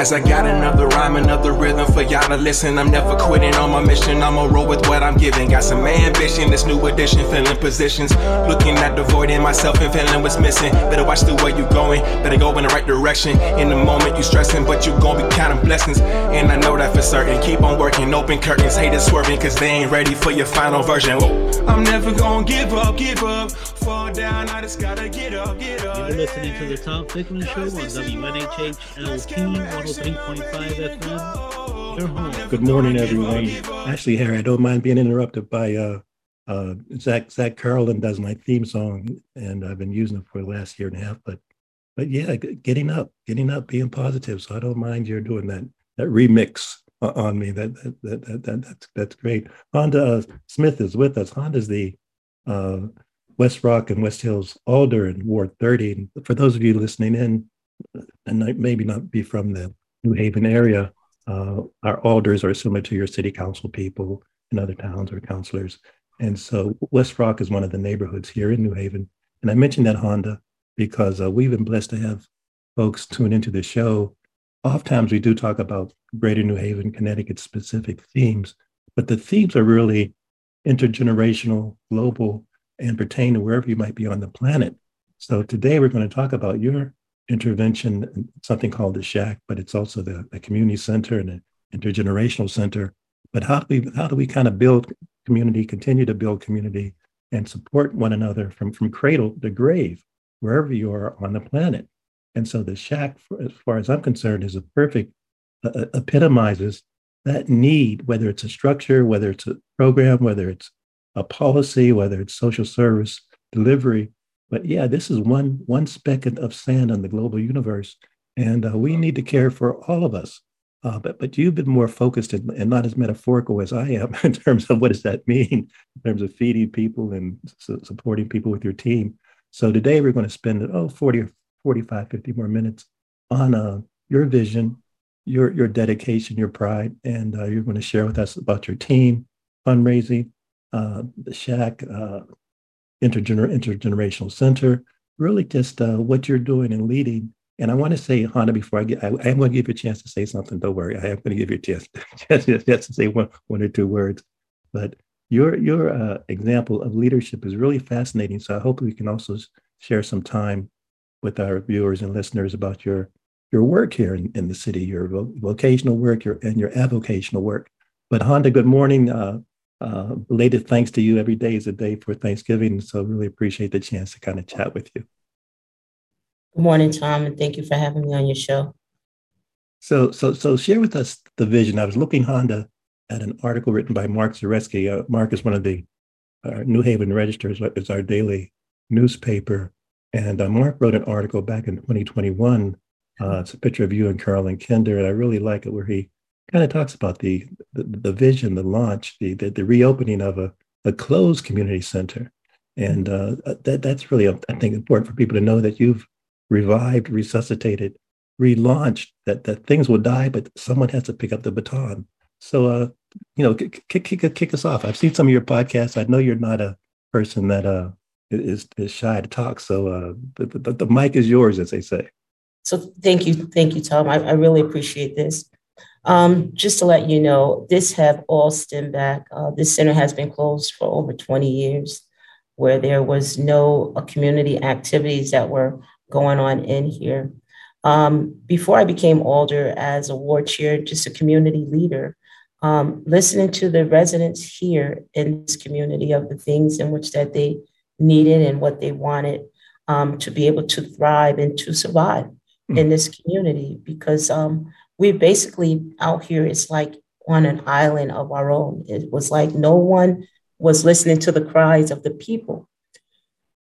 As I got another rhyme, another rhythm for y'all to listen. I'm never quitting on my mission. I'ma roll with what I'm giving. Got some ambition, this new edition, filling positions. Looking at the void in myself and feeling what's missing. Better watch the way you going. Better go in the right direction. In the moment you stressing, but you gon' be counting blessings. And I know that for certain. Keep on working, open curtains, haters swerving, cause they ain't ready for your final version. Whoa. I'm never gonna give up, give up. Fall down, I just gotta get up, get up. You're listening to the Tom Ficklin Show on WNHH LP 103.5 FM. Your home. Good morning, everyone. Actually, Harry, I don't mind being interrupted by uh, uh, Zach. Zach Carlin does my theme song, and I've been using it for the last year and a half. But, but yeah, getting up, getting up, being positive. So I don't mind you're doing that that remix on me. That that that, that, that that's that's great. Honda uh, Smith is with us. Honda's the uh, West Rock and West Hills Alder in Ward 30. For those of you listening in, and maybe not be from the New Haven area, uh, our alders are similar to your city council people in other towns or councilors. And so West Rock is one of the neighborhoods here in New Haven. And I mentioned that Honda because uh, we've been blessed to have folks tune into the show. Oftentimes we do talk about greater New Haven, Connecticut specific themes, but the themes are really intergenerational, global, and pertain to wherever you might be on the planet. So today we're going to talk about your intervention, something called the Shack, but it's also the, the community center and the intergenerational center. But how do we how do we kind of build community, continue to build community, and support one another from from cradle to grave, wherever you are on the planet? And so the Shack, as far as I'm concerned, is a perfect uh, uh epitomizes that need, whether it's a structure, whether it's a program, whether it's a policy, whether it's social service delivery. But yeah, this is one one speck of sand on the global universe, and uh, we need to care for all of us. Uh, but but you've been more focused and, and, not as metaphorical as I am in terms of what does that mean in terms of feeding people and su- supporting people with your team. So today we're going to spend oh 40 or 45, 50 more minutes on uh, your vision, your your dedication, your pride, and uh, you're going to share with us about your team, fundraising, uh, the Shack uh, Intergener- Intergenerational Center, really just uh, what you're doing and leading. And I want to say, Honda, before I get, I, I am going to give you a chance to say something. Don't worry, I am going to give you a chance just, just to say one, one or two words. But your your uh, example of leadership is really fascinating. So I hope we can also share some time with our viewers and listeners about your your work here in, in the city, your vocational work, your and your avocational work. But Honda, good morning. Uh, uh, belated thanks to you. Every day is a day for Thanksgiving. So really appreciate the chance to kind of chat with you. Good morning, Tom, and thank you for having me on your show. So, so, so share with us the vision. I was looking Honda at an article written by Mark Zaretsky. Uh, Mark is one of the uh, New Haven Registers. It's our daily newspaper. And uh, Mark wrote an article back in 2021. Uh, it's a picture of you and Carolyn Kinder, and I really like it where he kind of talks about the, the, the vision, the launch, the, the, the, reopening of a, a closed community center. And uh, that, that's really, I think, important for people to know that you've revived, resuscitated, relaunched, that, that things will die, but someone has to pick up the baton. So, uh, you know, kick, kick, kick, kick us off. I've seen some of your podcasts. I know you're not a person that uh, is, is shy to talk. So uh, the, the, the mic is yours, as they say. So thank you. Thank you, Tom. I, I really appreciate this. Um, just to let you know, this have all stemmed back. Uh, this center has been closed for over 20 years, where there was no uh, community activities that were going on in here. Um, before I became alder as a ward chair, just a community leader, um, listening to the residents here in this community of the things in which that they needed and what they wanted um, to be able to thrive and to survive mm. in this community because um, we basically out here, it's like on an island of our own. It was like no one was listening to the cries of the people.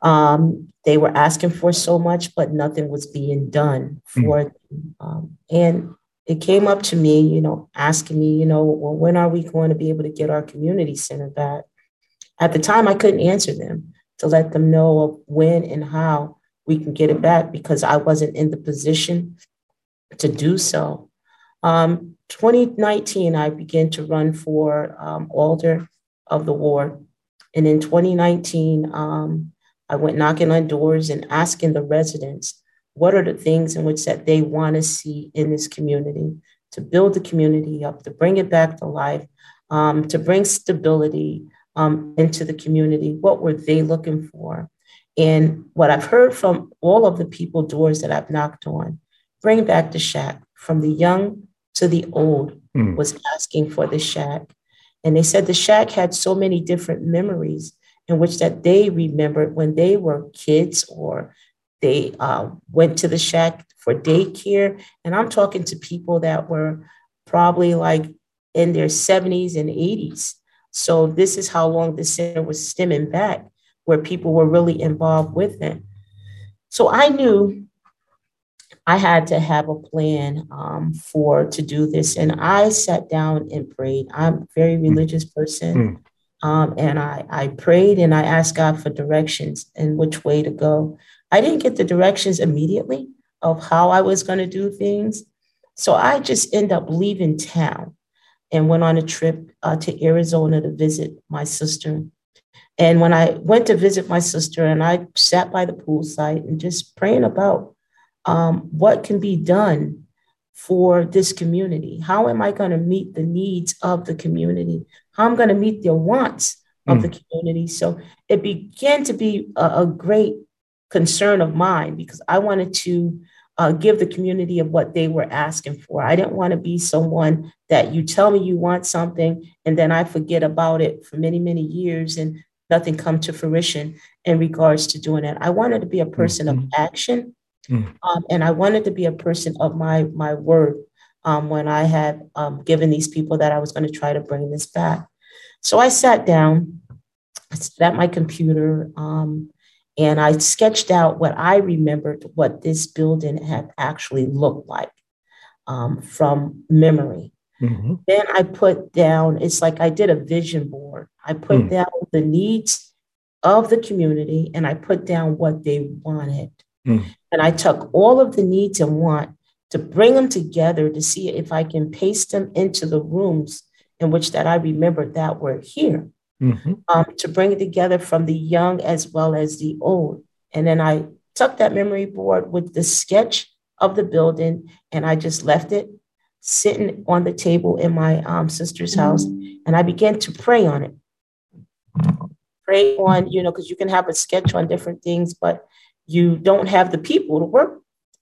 Um, they were asking for so much, but nothing was being done hmm. for mm. them. Um, and it came up to me, you know, asking me, you know, well, when are we going to be able to get our community center back? At the time, I couldn't answer them to let them know of when and how we can get it back because I wasn't in the position to do so. Um, 2019, I began to run for um, alder of the ward. And in 2019, um, I went knocking on doors and asking the residents what are the things in which that they want to see in this community to build the community up, to bring it back to life, um, to bring stability um, into the community. What were they looking for? And what I've heard from all of the people doors that I've knocked on, bring back the shack from the young to the old mm. was asking for the shack. And they said the shack had so many different memories in which that they remembered when they were kids or they uh, went to the shack for daycare. And I'm talking to people that were probably like in their 70s and 80s. So this is how long the center was stemming back, where people were really involved with it. So I knew I had to have a plan um, for to do this, and I sat down and prayed. I'm a very hmm. religious person, mm. um, and I I prayed and I asked God for directions and which way to go. I didn't get the directions immediately of how I was going to do things, so I just ended up leaving town and went on a trip uh, to Arizona to visit my sister. And when I went to visit my sister, and I sat by the poolside and just praying about um, what can be done for this community? How am I going to meet the needs of the community? How am I going to meet the wants of mm. the community? So it began to be a, a, great concern of mine because I wanted to uh, give the community of what they were asking for. I didn't want to be someone that you tell me you want something and then I forget about it for many, many years and nothing come to fruition in regards to doing that. I wanted to be a person mm-hmm. of action Mm. Um, and I wanted to be a person of my my word um, when I had um, given these people that I was going to try to bring this back. So I sat down, I sat at my computer, um, and I sketched out what I remembered what this building had actually looked like um, from memory. Mm-hmm. Then I put down, it's like I did a vision board. I put mm. down the needs of the community and I put down what they wanted. Mm. And I took all of the needs and want to bring them together to see if I can paste them into the rooms in which that I remembered that were here. Mm-hmm. Um, to bring it together from the young as well as the old. And then I took that memory board with the sketch of the building and I just left it sitting on the table in my um, sister's house and I began to pray on it. Pray on, you know, because you can have a sketch on different things, but you don't have the people to work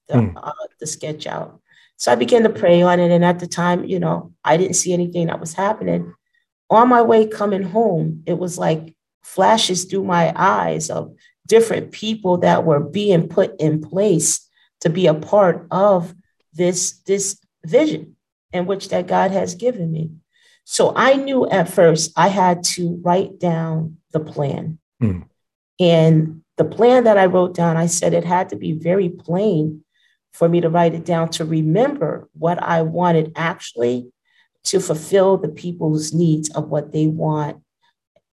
the, mm. uh, the sketch out. So I began to pray on it. And at the time, you know, I didn't see anything that was happening. On my way coming home, it was like flashes through my eyes of different people that were being put in place to be a part of this, this vision in which that God has given me. So I knew at first I had to write down the plan. Mm. And the plan that I wrote down, I said it had to be very plain for me to write it down to remember what I wanted actually to fulfill the people's needs of what they want.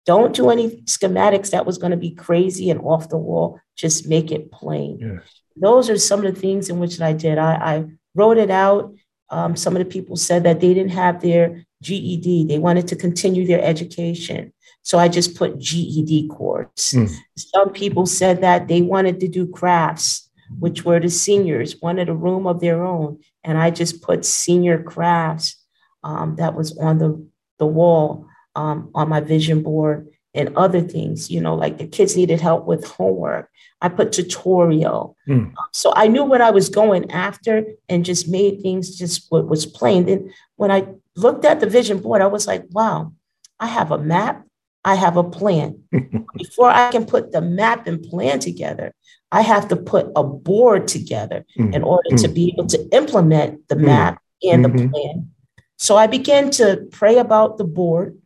Don't do any schematics that was going to be crazy and off the wall. Just make it plain. Yes. Those are some of the things in which I did. I, I wrote it out. Um, some of the people said that they didn't have their GED. They wanted to continue their education. So I just put GED course. Mm. Some people said that they wanted to do crafts, which were the seniors, wanted a room of their own. And I just put senior crafts um, that was on the, the wall um, on my vision board and other things, you know, like the kids needed help with homework. I put tutorial. Mm. So I knew what I was going after and just made things just what was plain. Then when I looked at the vision board, I was like, wow, I have a map. I have a plan. Before I can put the map and plan together, I have to put a board together mm-hmm. in order to be able to implement the mm. map and mm-hmm. the plan. So I began to pray about the board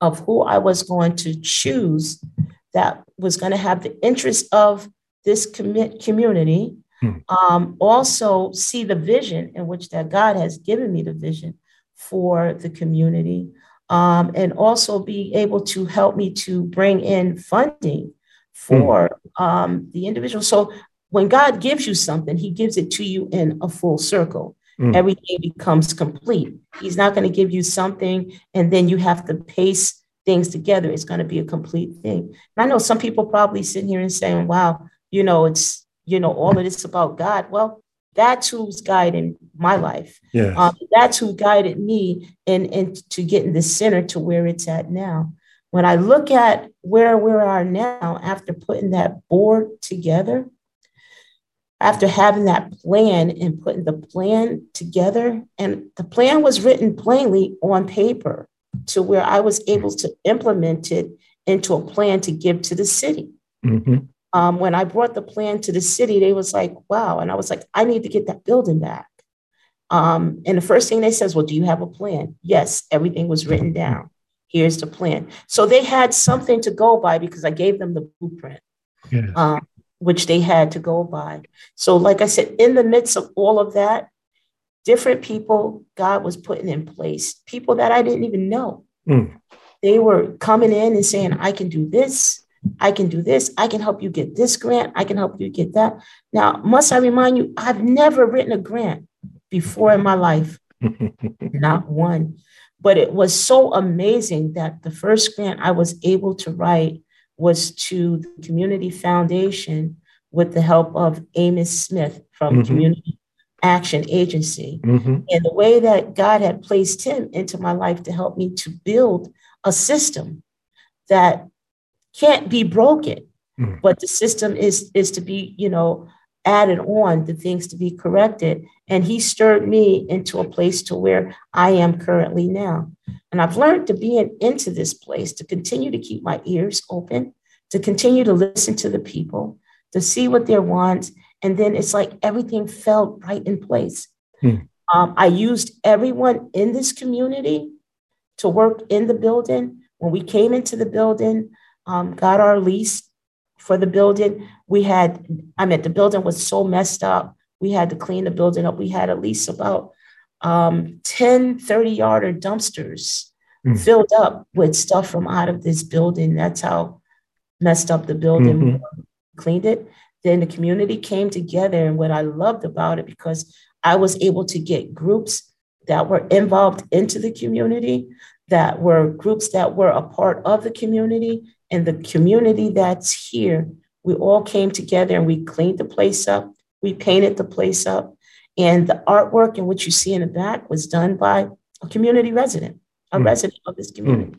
of who I was going to choose that was going to have the interest of this com- community. Mm. Um, also, see the vision in which that God has given me the vision for the community um, and also be able to help me to bring in funding for um, the individual. So when God gives you something, He gives it to you in a full circle. Mm. Everything becomes complete. He's not going to give you something and then you have to pace things together. It's going to be a complete thing. And I know some people probably sitting here and saying, wow, you know, it's you know, all of this about God. Well, that's who's guiding my life. Yeah. Um, that's who guided me in, in to getting the center to where it's at now. When I look at where we are now after putting that board together, after having that plan and putting the plan together, and the plan was written plainly on paper to where I was able to implement it into a plan to give to the city. Mm-hmm. Um, when I brought the plan to the city, they was like, wow. And I was like, I need to get that building back. Um, and the first thing they says, well, do you have a plan? Yes, everything was written down. Here's the plan. So they had something to go by because I gave them the blueprint. Yeah. Um, which they had to go by. So, like I said, in the midst of all of that, different people God was putting in place, people that I didn't even know. Mm. They were coming in and saying, I can do this. I can do this. I can help you get this grant. I can help you get that. Now, must I remind you, I've never written a grant before in my life, not one. But it was so amazing that the first grant I was able to write was to the Community Foundation with the help of Amos Smith from Mhm. Community Action Agency. Mhm. And the way that God had placed him into my life to help me to build a system that can't be broken, Mm. but the system is is to be, you know, added on, the things to be corrected. And he stirred me into a place to where I am currently now. And I've learned to be in, into this place, to continue to keep my ears open, to continue to listen to the people, to see what their wants. And then it's like everything fell right in place. Hmm. Um, I used everyone in this community to work in the building. When we came into the building, um, got our lease for the building, we had, I mean, the building was so messed up. We had to clean the building up. We had at least about um, 10 30 yarder dumpsters Mm. filled up with stuff from out of this building. That's how messed up the building Mhm. cleaned it. Then the community came together. And what I loved about it, because I was able to get groups that were involved into the community, that were groups that were a part of the community, and the community that's here. We all came together and we cleaned the place up. We painted the place up. And the artwork in which you see in the back was done by a community resident, a Mm. resident of this community.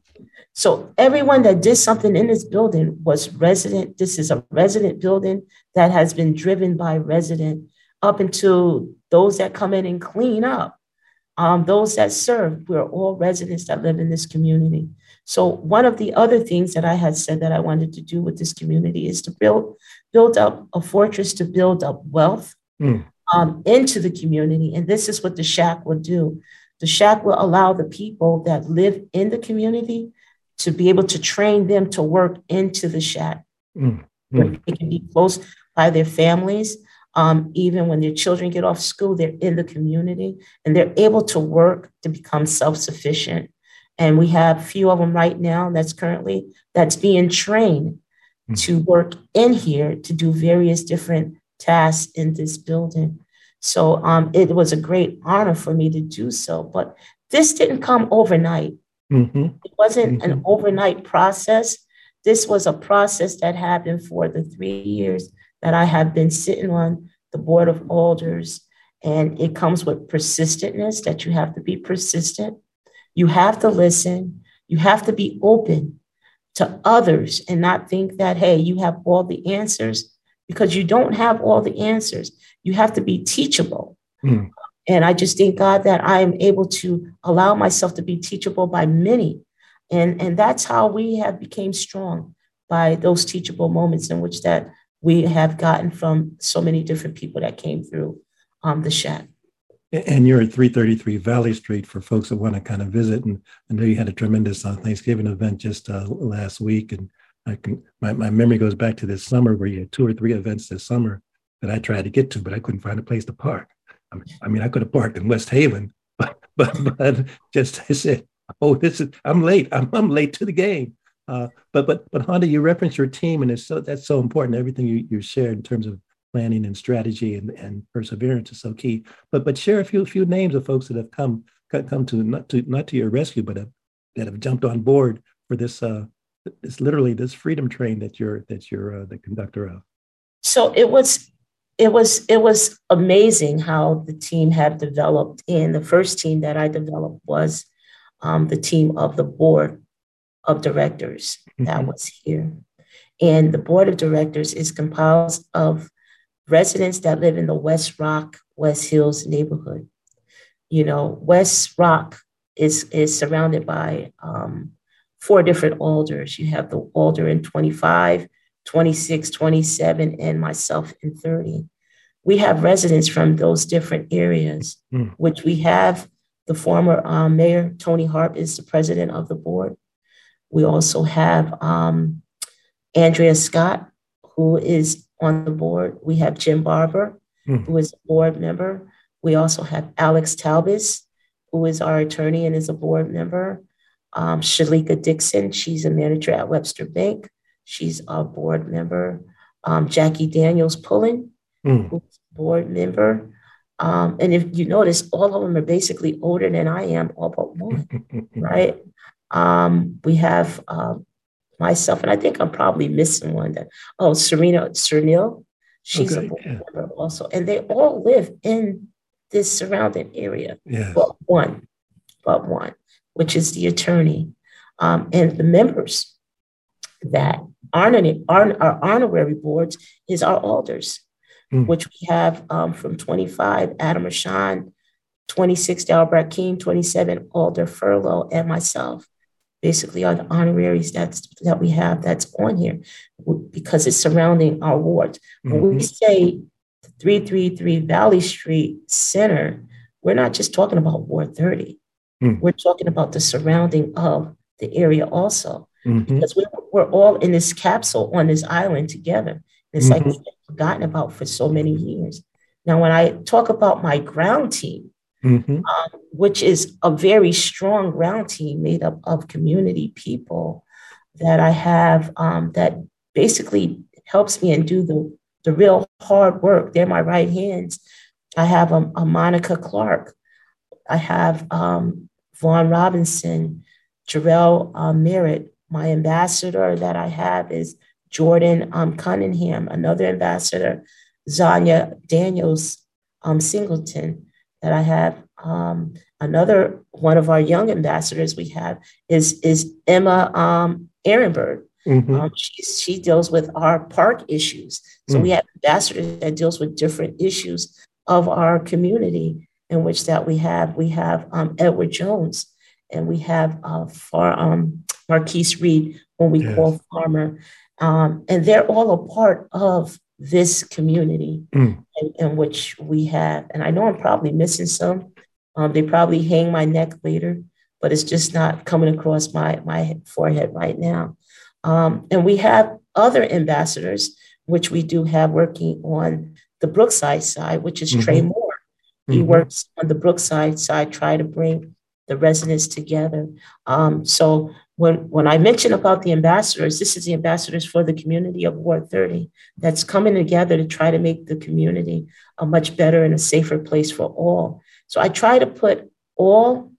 So everyone that did something in this building was resident. This is a resident building that has been driven by resident up until those that come in and clean up. Um, those that serve, we're all residents that live in this community. So one of the other things that I had said that I wanted to do with this community is to build build up a fortress to build up wealth Mm. um, into the community. And this is what the shack will do. The shack will allow the people that live in the community to be able to train them to work into the shack. Mm. Mm. They can be close by their families. Um, even when their children get off school, they're in the community and they're able to work to become self-sufficient. And we have a few of them right now that's currently that's being trained. To work in here to do various different tasks in this building. So um, it was a great honor for me to do so. But this didn't come overnight. Mhm. It wasn't an overnight process. This was a process that happened for the three years that I have been sitting on the Board of Alders. And it comes with persistentness that you have to be persistent. You have to listen. You have to be open to others and not think that, hey, you have all the answers because you don't have all the answers. You have to be teachable. Mm. And I just thank God that I am able to allow myself to be teachable by many. And, and that's how we have became strong by those teachable moments in which that we have gotten from so many different people that came through um, the shack. And you're at 333 Valley Street for folks that want to kind of visit. And I know you had a tremendous uh, Thanksgiving event just uh, last week. And I can, my, my memory goes back to this summer where you had two or three events this summer that I tried to get to, but I couldn't find a place to park. I mean, I, mean, I could have parked in West Haven, but but, but just I said, oh, this is I'm late. I'm, I'm late to the game. Uh, but but but Honda, you referenced your team, and it's so that's so important. Everything you, you shared in terms of planning and strategy and, and perseverance is so key. But but share a few few names of folks that have come come to not to not to your rescue, but have, that have jumped on board for this uh this literally this freedom train that you're that you're uh, the conductor of. So it was it was it was amazing how the team had developed. And the first team that I developed was um, the team of the board of directors mm-hmm. that was here. And the board of directors is composed of residents that live in the West Rock, West Hills neighborhood. You know, West Rock is, is surrounded by um, four different alders. You have the alder in 25, 26, 27, and myself in 30. We have residents from those different areas, mm. which we have the former um, mayor, Toni Harp, is the president of the board. We also have um, Andrea Scott, who is on the board. We have Jim Barber, mm. who is a board member. We also have Alex Talbis, who is our attorney and is a board member. Um, Shalika Dixon, she's a manager at Webster Bank. She's a board member. Um, Jackie Daniels Pullen, mm. who's a board member. Um, and if you notice, all of them are basically older than I am, all but one, right? Um, we have uh, myself, and I think I'm probably missing one that, oh, Serena Cernil, she's okay, a board yeah. member also. And they all live in this surrounding area, but one, but one, which is the attorney. Um, and the members that aren't, aren't our honorary boards is our alders mm. which we have um, from 25, Adam Rashan, 26, Dalbert King, 27, Alder Furlow, and myself. Basically, are the honoraries that's that we have that's on here because it's surrounding our wards. Mm-hmm. When we mm-hmm. say 333 Valley Street Center, we're not just talking about Ward 30. Mm. We're talking about the surrounding of the area also. Mm-hmm. Because we're, we're all in this capsule on this island together. It's mm-hmm. like forgotten about for so many years. Now, when I talk about my ground team, mm-hmm. um, which is a very strong ground team made up of community people that I have um, that basically helps me and do the, the real hard work. They're my right hands. I have a, a Monica Clark. I have um, Vaughn Robinson, Jarrell uh, Merritt. My ambassador that I have is Jordan um, Cunningham, another ambassador, Zanya Daniels um, Singleton, that I have. Um, another one of our young ambassadors we have is, is Emma um, Ehrenberg. Mm-hmm. Um, she, she deals with our park issues. So mm. we have ambassadors that deals with different issues of our community in which that we have. We have um, Edward Jones and we have uh, Far, um, Marquise Reed, when we yes. call Farmer. Um, and they're all a part of this community mm. in, in, which we have. And I know I'm probably missing some. Um, they probably hang my neck later, but it's just not coming across my, my forehead right now. Um, and we have other ambassadors, which we do have working on the Brookside side, which is mm-hmm. Trey Moore. He mm-hmm. works on the Brookside side, try to bring the residents together. Um, so when, when I mention about the ambassadors, this is the ambassadors for the community of Ward 30 that's coming together to try to make the community a much better and a safer place for all. So I try to put all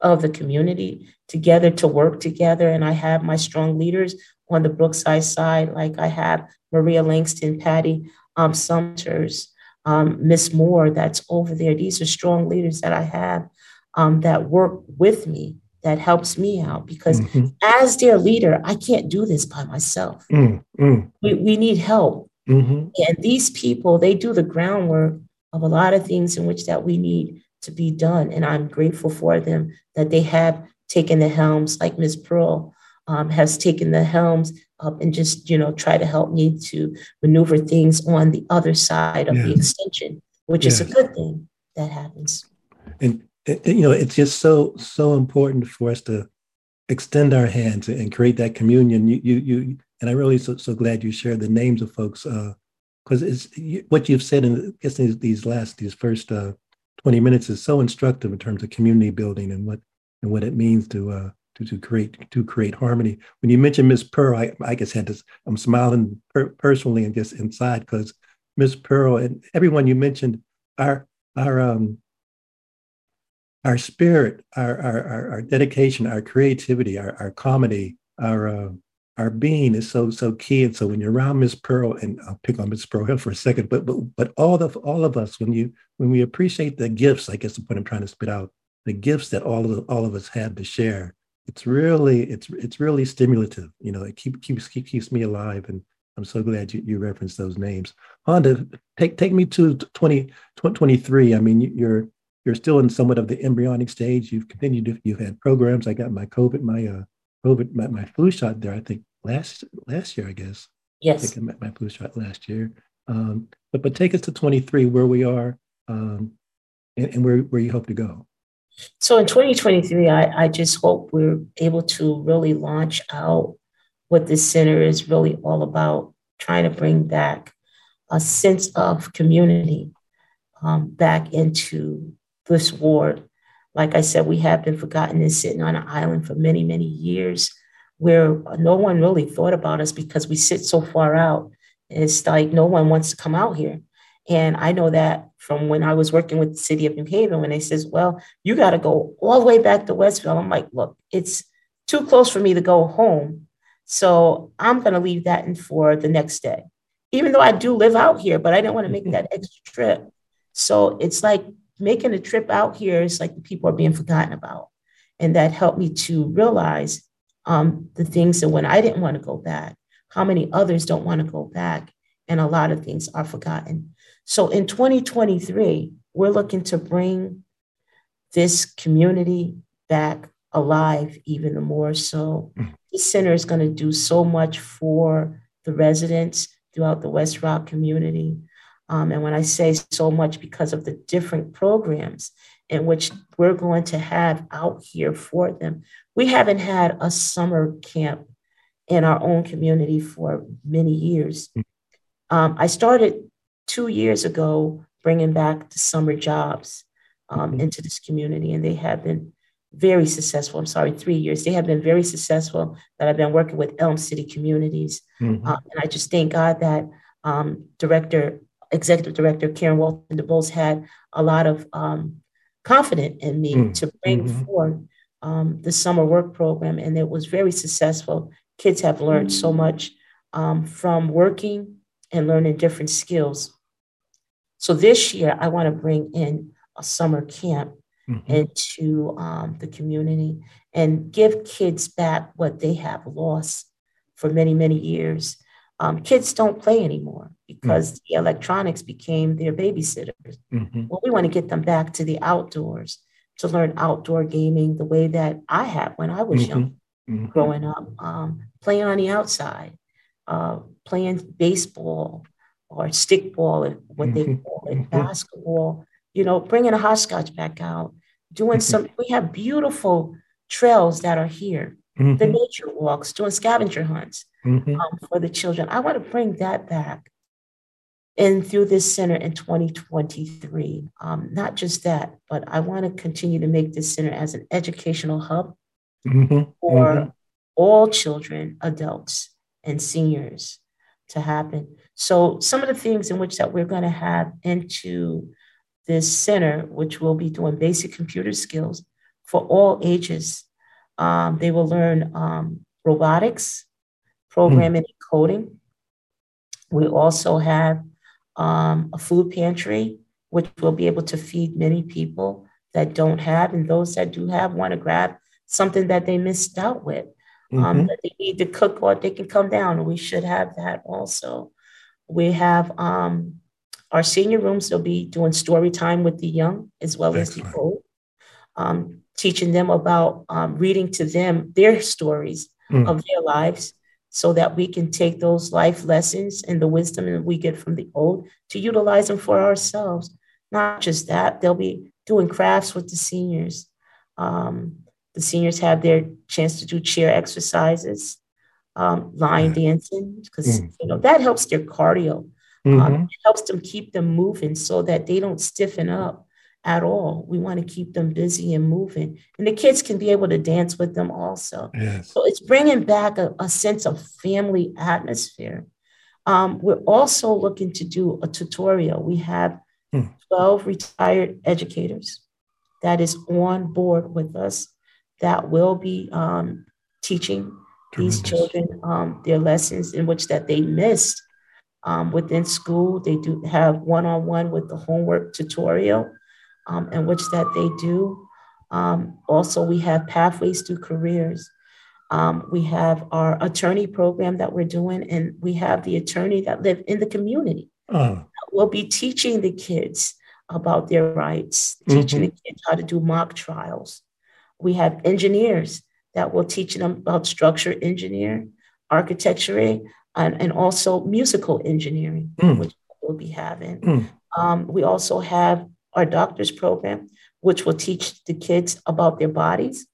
of the community together to work together. And I have my strong leaders on the Brookside side, like I have Maria Langston, Patty um, Summers, um, Miss Moore, that's over there. These are strong leaders that I have um, that work with me that helps me out because mm-hmm. as their leader, I can't do this by myself. Mm-hmm. We, we need help. Mm-hmm. And these people, they do the groundwork of a lot of things in which that we need to be done. And I'm grateful for them that they have taken the helms, like Ms. Pearl um, has taken the helms up and just, you know, try to help me to maneuver things on the other side of the extension, which is a good thing that happens. And it, you know, it's just so so important for us to extend our hands and create that communion. You you you, and I'm really so so glad you shared the names of folks because uh, it's you, what you've said in I guess these, last these first uh, twenty minutes is so instructive in terms of community building and what and what it means to uh, to, to create to create harmony. When you mentioned Miss Pearl, I, I just had to I'm smiling per- personally and just inside because Miss Pearl and everyone you mentioned are are um our spirit, our, our, our, dedication, our creativity, our, our comedy, our, uh, our being is so so key. And so when you're around Miss Pearl, and I'll pick on Miss Pearl here for a second, but but but all of all of us, when you when we appreciate the gifts, I guess the point I'm trying to spit out, the gifts that all of all of us have to share, it's really it's it's really stimulative. You know, it keep, keeps keeps me alive, and I'm so glad you, you referenced those names. Honda, take take me to 20, 2023. I mean, you're you're still in somewhat of the embryonic stage. You've continued to, you've had programs. I got my COVID, my uh, COVID, my, my flu shot there. I think last last year, I guess. Yes. I think I met my flu shot last year. Um, but but take us to 23, where we are, um, and, and where where you hope to go. So in 2023, I, I just hope we're able to really launch out what this center is really all about, trying to bring back a sense of community um, back into this ward. Like I said, we have been forgotten and sitting on an island for many, many years where no one really thought about us because we sit so far out. It's like no one wants to come out here. And I know that from when I was working with the city of New Haven, when they says, well, you got to go all the way back to Westville. I'm like, look, it's too close for me to go home. So I'm going to leave that in for the next day, even though I do live out here, but I didn't want to make mm-hmm. that extra trip. So it's like making a trip out here is like the people are being forgotten about. And that helped me to realize um, the things that when I didn't want to go back, how many others don't want to go back. And a lot of things are forgotten. So in 2023, we're looking to bring this community back alive even more. So mm. this center is going to do so much for the residents throughout the West Rock community. Um, and when I say so much, because of the different programs in which we're going to have out here for them. We haven't had a summer camp in our own community for many years. Hmm. Um, I started two years ago bringing back the summer jobs um, mm-hmm. into this community, and they have been very successful. I'm sorry, three years. They have been very successful that I've been working with Elm City communities. Mm-hmm. Uh, and I just thank God that um, Director executive director Karen Walton DuBois had a lot of um, confidence in me mm. to bring mm-hmm. forth um, the summer work program, and it was very successful. Kids have learned so much um, from working and learning different skills. So this year, I want to bring in a summer camp mm-hmm. into um, the community and give kids back what they have lost for many, many years. Um, kids don't play anymore because mm-hmm. the electronics became their babysitters. Mm-hmm. Well, we want to get them back to the outdoors to learn outdoor gaming the way that I had when I was young, mm-hmm. Mm-hmm. growing up, um, playing on the outside, uh, playing baseball or stickball, what they mm-hmm. call it, basketball. You know, bringing a hopscotch back out, doing some. We have beautiful trails that are here. The nature walks, doing scavenger hunts um, for the children. I want to bring that back and through this center in 2023. Um, not just that, but I want to continue to make this center as an educational hub mm-hmm. for mm-hmm. all children, adults, and seniors to happen. So some of the things in which that we're going to have into this center, which will be doing basic computer skills for all ages. Um, they will learn um, robotics, programming, mm. and coding. We also have um, a food pantry, which will be able to feed many people that don't have, and those that do have want to grab something that they missed out with. Um, mm-hmm. that they need to cook or they can come down. We should have that also. We have um, our senior rooms, they'll be doing story time with the young as well Excellent. as the old, um, teaching them about um, reading to them their stories mm. of their lives so that we can take those life lessons and the wisdom that we get from the old to utilize them for ourselves. Not just that, they'll be doing crafts with the seniors. Um, the seniors have their chance to do chair exercises, um, line dancing, because mm. you know that helps their cardio. Um, mm-hmm. Um, it helps them keep them moving so that they don't stiffen up at all. We want to keep them busy and moving. And the kids can be able to dance with them also. Yes. So it's bringing back a, a sense of family atmosphere. Um, we're also looking to do a tutorial. We have hmm. 12 retired educators that is on board with us that will be um, teaching These children, um, their lessons in which that they missed um, within school, they do have one-on-one with the homework tutorial, um, in which that they do. Um, also, we have pathways to careers. Um, we have our attorney program that we're doing, and we have the attorney that live in the community. Uh. We'll be teaching the kids about their rights, mm-hmm. teaching the kids how to do mock trials. We have engineers that will teach them about structure engineering, architecture, and, and also musical engineering, mm. which we'll be having. Mm. Um, we also have our doctor's program, which will teach the kids about their bodies,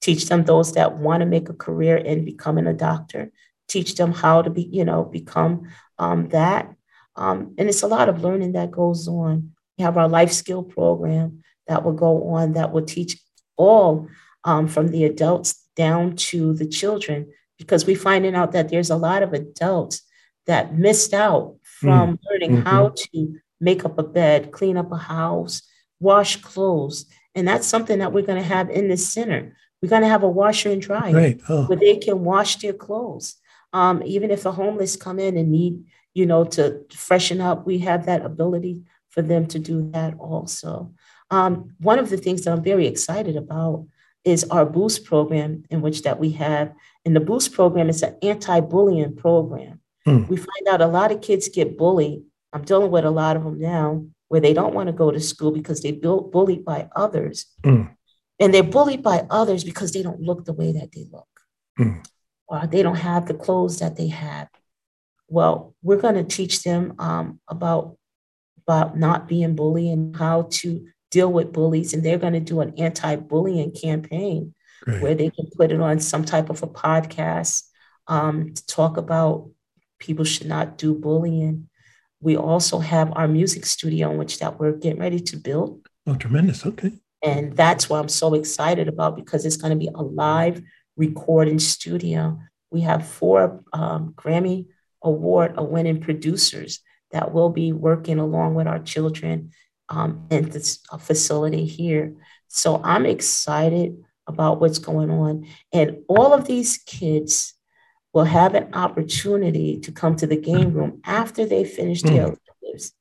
teach them those that want to make a career in becoming a doctor, teach them how to be, you know, become um, that. Um, and it's a lot of learning that goes on. We have our life skill program that will go on that will teach all um, from the adults down to the children, because we're finding out that there's a lot of adults that missed out from mm. learning mm-hmm. how to make up a bed, clean up a house, wash clothes. And that's something that we're going to have in the center. We're going to have a washer and dryer right. oh. where they can wash their clothes. Um, even if a homeless come in and need, you know, to freshen up, we have that ability for them to do that also. Um, one of the things that I'm very excited about is our boost program in which that we have and the boost program is an anti-bullying program hmm. we find out a lot of kids get bullied i'm dealing with a lot of them now where they don't want to go to school because they built bullied by others hmm. and they're bullied by others because they don't look the way that they look hmm. or they don't have the clothes that they have well we're going to teach them um, about about not being bullied and how to deal with bullies, and they're going to do an anti-bullying campaign Great. where they can put it on some type of a podcast um, to talk about people should not do bullying. We also have our music studio in which that we're getting ready to build. Oh, tremendous! Okay, and that's what I'm so excited about because it's going to be a live recording studio. We have four um, Grammy Award winning producers that will be working along with our children um, in this uh, facility here. So I'm excited about what's going on. And all of these kids will have an opportunity to come to the game room after they finish their mm. lives,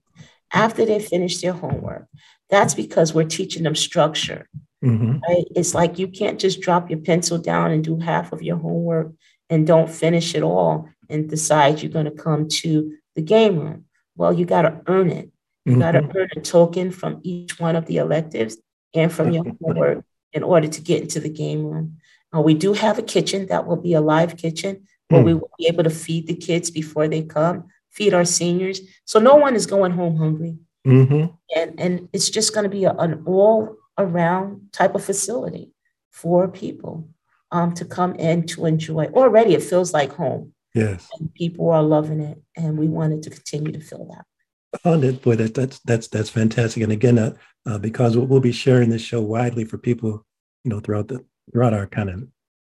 after they finish their homework. That's because we're teaching them structure. Mm-hmm. Right? It's like you can't just drop your pencil down and do half of your homework and don't finish it all and decide you're going to come to the game room. Well, you got to earn it. You mm-hmm. got to earn a token from each one of the electives and from your homework in order to get into the game room. Uh, we do have a kitchen that will be a live kitchen where mm. we will be able to feed the kids before they come, feed our seniors. So no one is going home hungry. Mm-hmm. And, and it's just going to be a, an all around type of facility for people um, to come in to enjoy. Already it feels like home. Yes. And people are loving it. And we wanted to continue to fill that. Oh, that, boy, that, that's that's that's fantastic. And again, uh, uh, because we'll be sharing this show widely for people, you know, throughout the throughout our kind of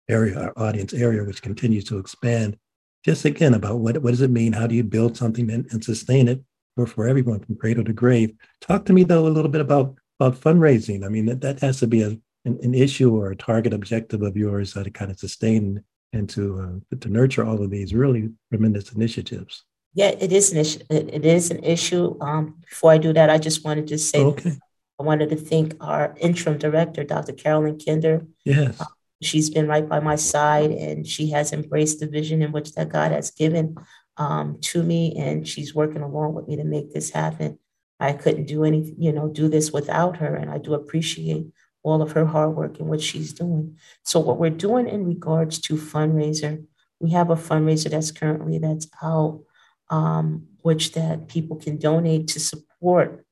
area, our audience area, which continues to expand. Just again about what what does it mean? How do you build something and, and sustain it for, for everyone from cradle to grave? Talk to me though a little bit about about fundraising. I mean, that, that has to be a an, an issue or a target objective of yours uh, to kind of sustain and to uh, to nurture all of these really tremendous initiatives. Yeah, it is an issue. It is an issue. Um, before I do that, I just wanted to say okay. I wanted to thank our interim director, Dr. Carolyn Kinder. Yes. Uh, she's been right by my side and she has embraced the vision in which that God has given um, to me. And she's working along with me to make this happen. I couldn't do anything, you know, do this without her. And I do appreciate all of her hard work and what she's doing. So what we're doing in regards to fundraiser, we have a fundraiser that's currently that's out um, which that people can donate to support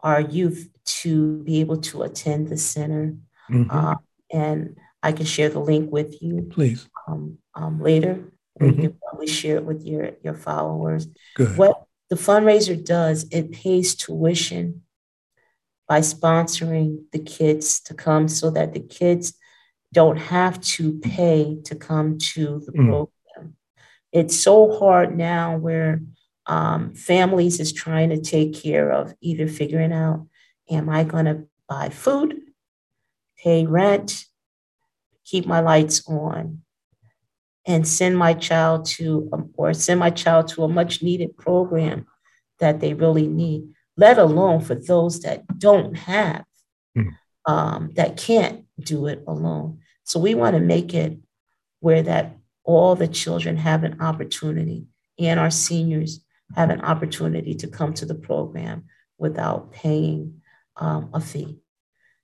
our youth to be able to attend the center. Mm-hmm. Uh, and I can share the link with you, please, um, um, later. Mm-hmm. You can probably share it with your your followers. Good. What the fundraiser does, it pays tuition by sponsoring the kids to come, so that the kids don't have to pay to come to the mm. program it's so hard now where um, families is trying to take care of either figuring out am i going to buy food pay rent keep my lights on and send my child to or send my child to a much needed program that they really need let alone for those that don't have mm. um, that can't do it alone so we want to make it where that all the children have an opportunity and our seniors have an opportunity to come to the program without paying um, a fee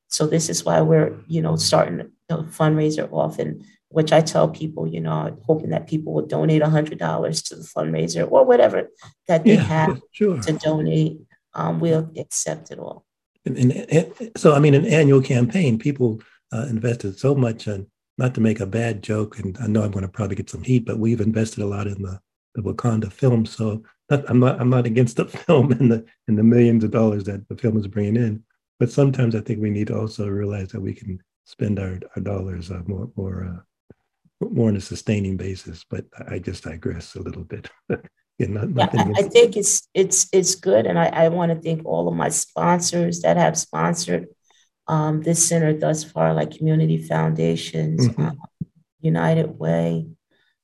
so this is why we're you know starting the fundraiser off and which I tell people, you know, hoping that people will donate $100 to the fundraiser or whatever that they yeah, have sure. to donate. Um, we'll accept it all. And, and, and, so, I mean, an annual campaign, people uh, invested so much and not to make a bad joke, and I know I'm going to probably get some heat, but we've invested a lot in the, the Wakanda film. So not, I'm not I'm not against the film and the and the millions of dollars that the film is bringing in, but sometimes I think we need to also realize that we can spend our, our dollars uh, more more uh, more on a sustaining basis. But I just digress a little bit. yeah, not, yeah I, I, think it's it's it's good, and I, I want to thank all of my sponsors that have sponsored um, this center thus far, like Community Foundations, mm-hmm. um, United Way,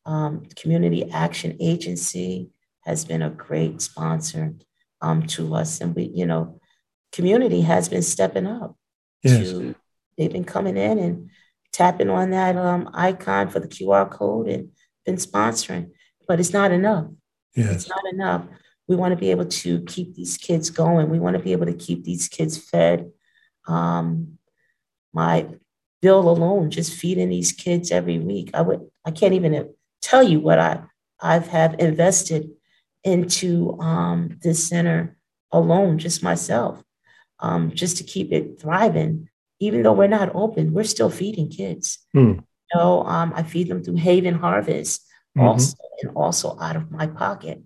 um, Community Action Agency has been a great sponsor um, to us, and we, you know, community has been stepping up. Yes. To, they've been coming in and tapping on that um, icon for the QR code and been sponsoring, but it's not enough. Yes. It's not enough. We want to be able to keep these kids going. We want to be able to keep these kids fed. Um, my bill alone, just feeding these kids every week, I would I can't even tell you what I I've have invested into um, this center alone, just myself, um, just to keep it thriving even though we're not open, we're still feeding kids. Mm. You know, um, I feed them through Haven Harvest mm-hmm. also, and also out of my pocket.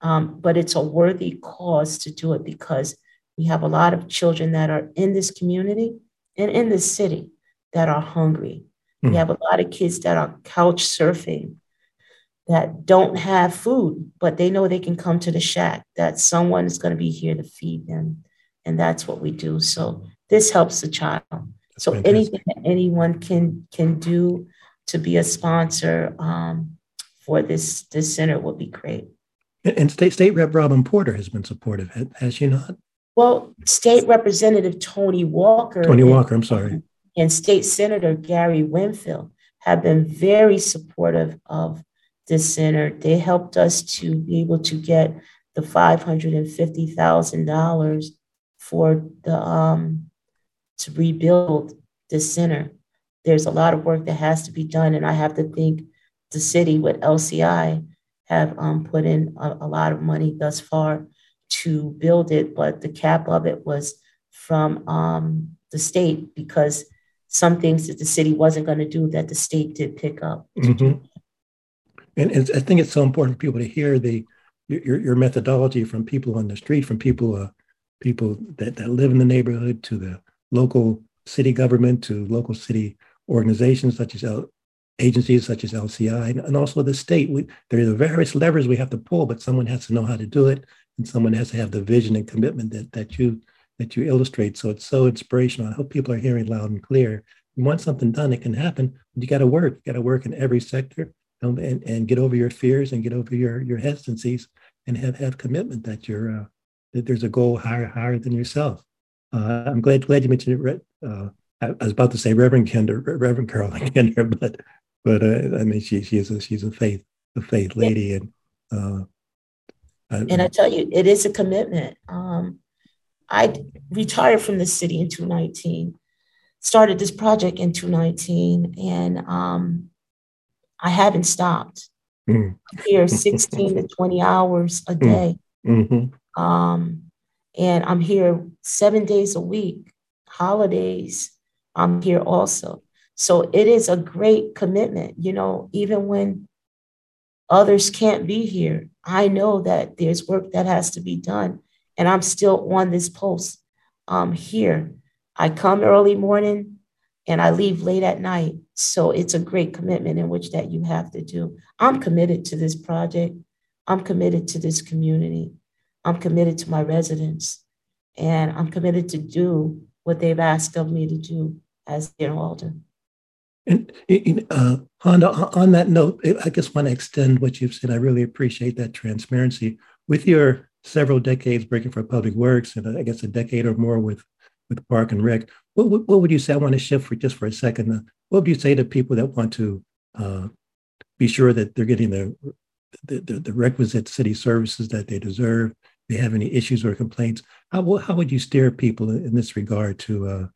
Um, but it's a worthy cause to do it because we have a lot of children that are in this community and in this city that are hungry. Mm. We have a lot of kids that are couch surfing that don't have food, but they know they can come to the shack, that someone is going to be here to feed them. And that's what we do. So this helps the child. That's so fantastic. anything that anyone can can do to be a sponsor um, for this this center would be great. And State State Rep Robin Porter has been supportive, has she not? Well, State Representative Toni Walker. Toni Walker, I'm sorry. And State Senator Gary Winfield have been very supportive of this center. They helped us to be able to get the $550,000 for the um, to rebuild this center. There's a lot of work that has to be done, and I have to think the city with LCI have um, put in a, a lot of money thus far to build it, but the cap of it was from um, the state because some things that the city wasn't going to do that the state did pick up. Mm-hmm. And, and, I think it's so important for people to hear the your, your methodology from people on the street, from people uh, people that, that live in the neighborhood to the local city government to local city organizations such as L- agencies such as LCI and, and also the state. We, there are various levers we have to pull, but someone has to know how to do it, and someone has to have the vision and commitment that that you that you illustrate. So it's so inspirational. I hope people are hearing loud and clear. You want something done, it can happen. You got to work. You got to work in every sector and, and, and get over your fears and get over your your hesitancies and have have commitment that you're uh, that there's a goal higher higher than yourself. Uh, I'm glad glad you mentioned it. Uh, I, was about to say Reverend Kender, Reverend Carolyn Kender, but but uh, I mean she she's a she's a faith a faith lady and uh, I, and I tell you it is a commitment. Um, I retired from the city in 2019, started this project in 2019, and um, I haven't stopped. Mm. Here 16 to 20 hours a mm. day. Mm-hmm. Um, and I'm here seven days a week, holidays, I'm here also. So it is a great commitment, you know, even when others can't be here. I know that there's work that has to be done, and I'm still on this post um, here. I come early morning and I leave late at night. So it's a great commitment in which that you have to do. I'm committed to this project. I'm committed to this community. I'm committed to my residents, and I'm committed to do what they've asked of me to do as their alder. And uh, on, on that note, I just want to extend what you've said. I really appreciate that transparency. With your several decades working for Public Works and I guess a decade or more with, with Park and Rec, what, what, what would you say? I want to shift for just for a second. Uh, what would you say to people that want to uh, be sure that they're getting the, the, the, the requisite city services that they deserve? They have any issues or complaints? How, how would you steer people in this regard to uh,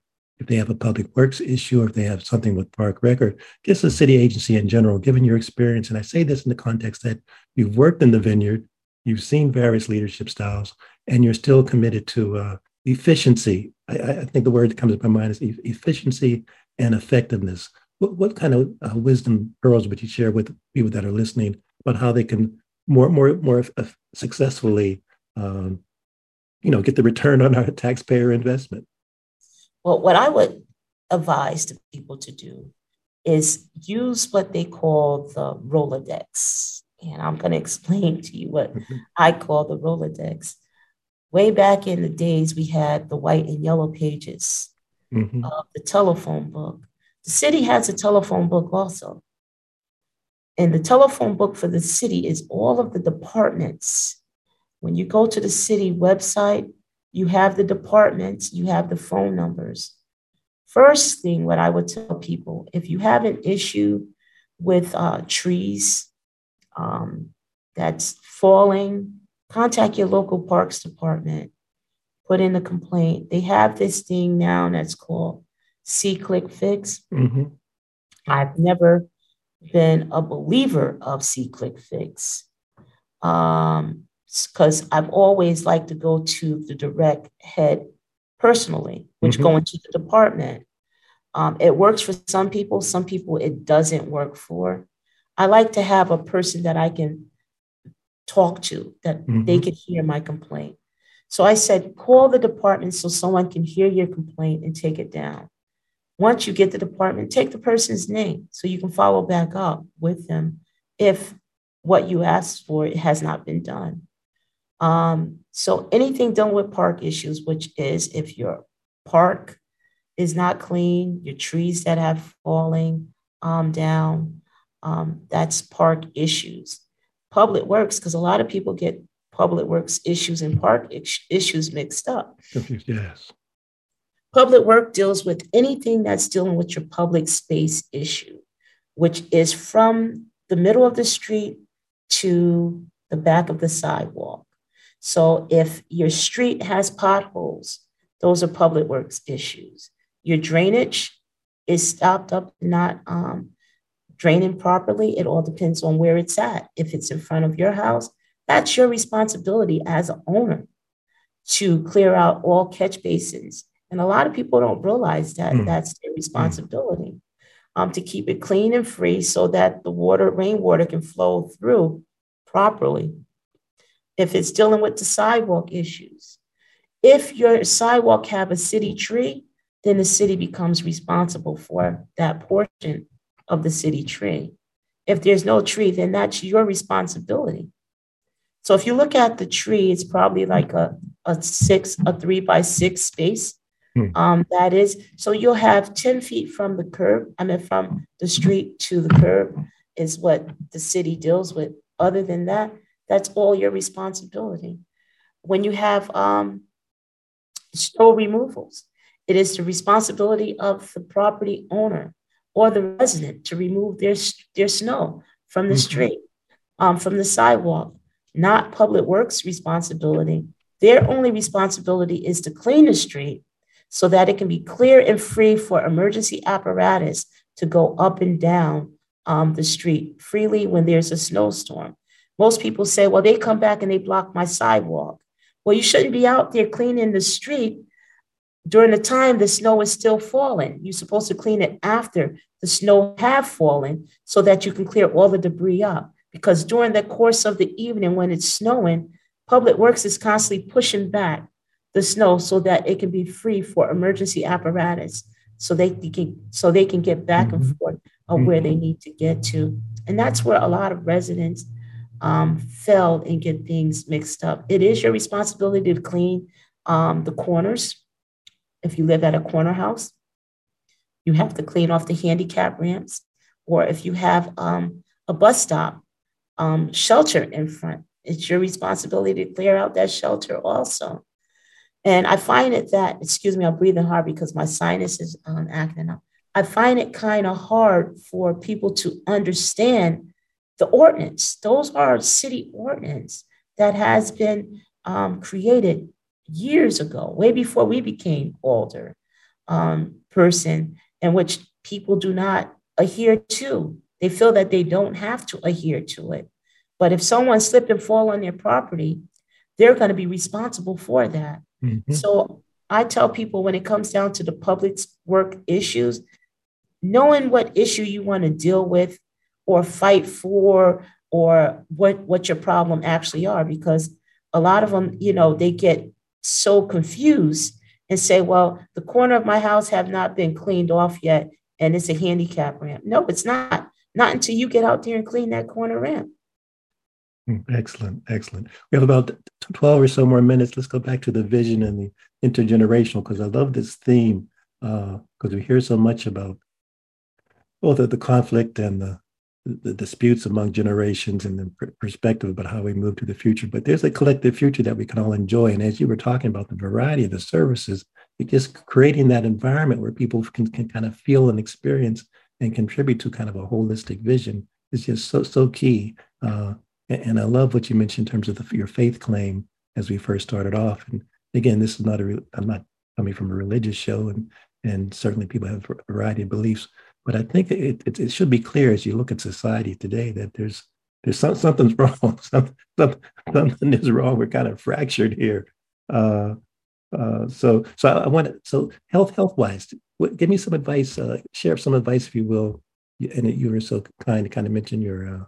if they have a public works issue or if they have something with park record, just a city agency in general, given your experience. And I say this in the context that you've worked in the vineyard, you've seen various leadership styles, and you're still committed to uh, efficiency. I, I, think the word that comes to my mind is e- efficiency and effectiveness. What, what kind of uh, wisdom pearls would you share with people that are listening about how they can more, more, more successfully, um, you know, get the return on our taxpayer investment? Well, what I would advise to people to do is use what they call the Rolodex. And I'm going to explain to you what mm-hmm. I call the Rolodex. Way back in the days, we had the white and yellow pages mm-hmm. of the telephone book. The city has a telephone book also. And the telephone book for the city is all of the departments. When you go to the city website, you have the departments, you have the phone numbers. First thing, what I would tell people if you have an issue with uh, trees um, that's falling, contact your local parks department, put in a complaint. They have this thing now that's called SeeClickFix. Mm-hmm. I've never been a believer of C SeeClickFix. Um, because I've always liked to go to the direct head personally, which mm-hmm. go into the department. Um, it works for some people, some people it doesn't work for. I like to have a person that I can talk to, that mm-hmm. they can hear my complaint. So I said, call the department so someone can hear your complaint and take it down. Once you get the department, take the person's name so you can follow back up with them if what you asked for has not been done. Um, so anything done with park issues, which is if your park is not clean, your trees that have falling um, down, um, that's park issues. Public works, because a lot of people get public works issues and park issues mixed up. Yes. Public work deals with anything that's dealing with your public space issue, which is from the middle of the street to the back of the sidewalk. So if your street has potholes, those are public works issues. Your drainage is stopped up, not um, draining properly. It all depends on where it's at. If it's in front of your house, that's your responsibility as an owner to clear out all catch basins. And a lot of people don't realize that mm. that's their responsibility um, to keep it clean and free so that the water, rainwater can flow through properly if it's dealing with the sidewalk issues. If your sidewalk have a city tree, then the city becomes responsible for that portion of the city tree. If there's no tree, then that's your responsibility. So if you look at the tree, it's probably like a, a six, a three by six space. Hmm. Um, that is, so you'll have 10 feet from the curb, I mean, from the street to the curb is what the city deals with. Other than that, that's all your responsibility. When you have um, snow removals, it is the responsibility of the property owner or the resident to remove their, their snow from the mm-hmm. street, um, from the sidewalk, not public works responsibility. Their only responsibility is to clean the street so that it can be clear and free for emergency apparatus to go up and down um, the street freely when there's a snowstorm. Most people say, well, they come back and they block my sidewalk. Well, you shouldn't be out there cleaning the street during the time the snow is still falling. You're supposed to clean it after the snow have fallen so that you can clear all the debris up. Because during the course of the evening when it's snowing, Public Works is constantly pushing back the snow so that it can be free for emergency apparatus so they can so they can get back and mm-hmm. forth of where they mm-hmm. need to get to. And that's where a lot of residents um, fail and get things mixed up. It is your responsibility to clean um, the corners if you live at a corner house. you have to clean off the handicap ramps, or if you have um, a bus stop um, shelter in front, it's your responsibility to clear out that shelter also. And I find it that, excuse me, I'm breathing hard because my sinus is um, acting up. I find it kind of hard for people to understand the ordinance. Those are city ordinance that has been um, created years ago, way before we became older um, person, in which people do not adhere to. They feel that they don't have to adhere to it. But if someone slipped and fall on their property, they're going to be responsible for that. Mm-hmm. So I tell people when it comes down to the public work issues, knowing what issue you want to deal with or fight for or what, what your problem actually are, because a lot of them, you know, they get so confused and say, well, the corner of my house have not been cleaned off yet, and it's a handicap ramp. No, it's not. Not until you get out there and clean that corner ramp. Hmm, excellent, excellent. We have about 12 or so more minutes. Let's go back to the vision and the intergenerational, because I love this theme, because uh, we hear so much about both the, the conflict and the the disputes among generations and the perspective about how we move to the future. But there's a collective future that we can all enjoy. And as you were talking about the variety of the services, just creating that environment where people can, can kind of feel and experience and contribute to kind of a holistic vision is just so so key. Uh, and, I love what you mentioned in terms of the, your faith claim as we first started off. And again, this is not a I'm not coming from a religious show, and and certainly people have a variety of beliefs. But I think it, it, it should be clear as you look at society today that there's there's some, something's wrong. Something, something is wrong. We're kind of fractured here. Uh, uh, so so I, I want so health health wise, give me some advice. Uh, share some advice, if you will. And you were so kind to kind of mention your uh,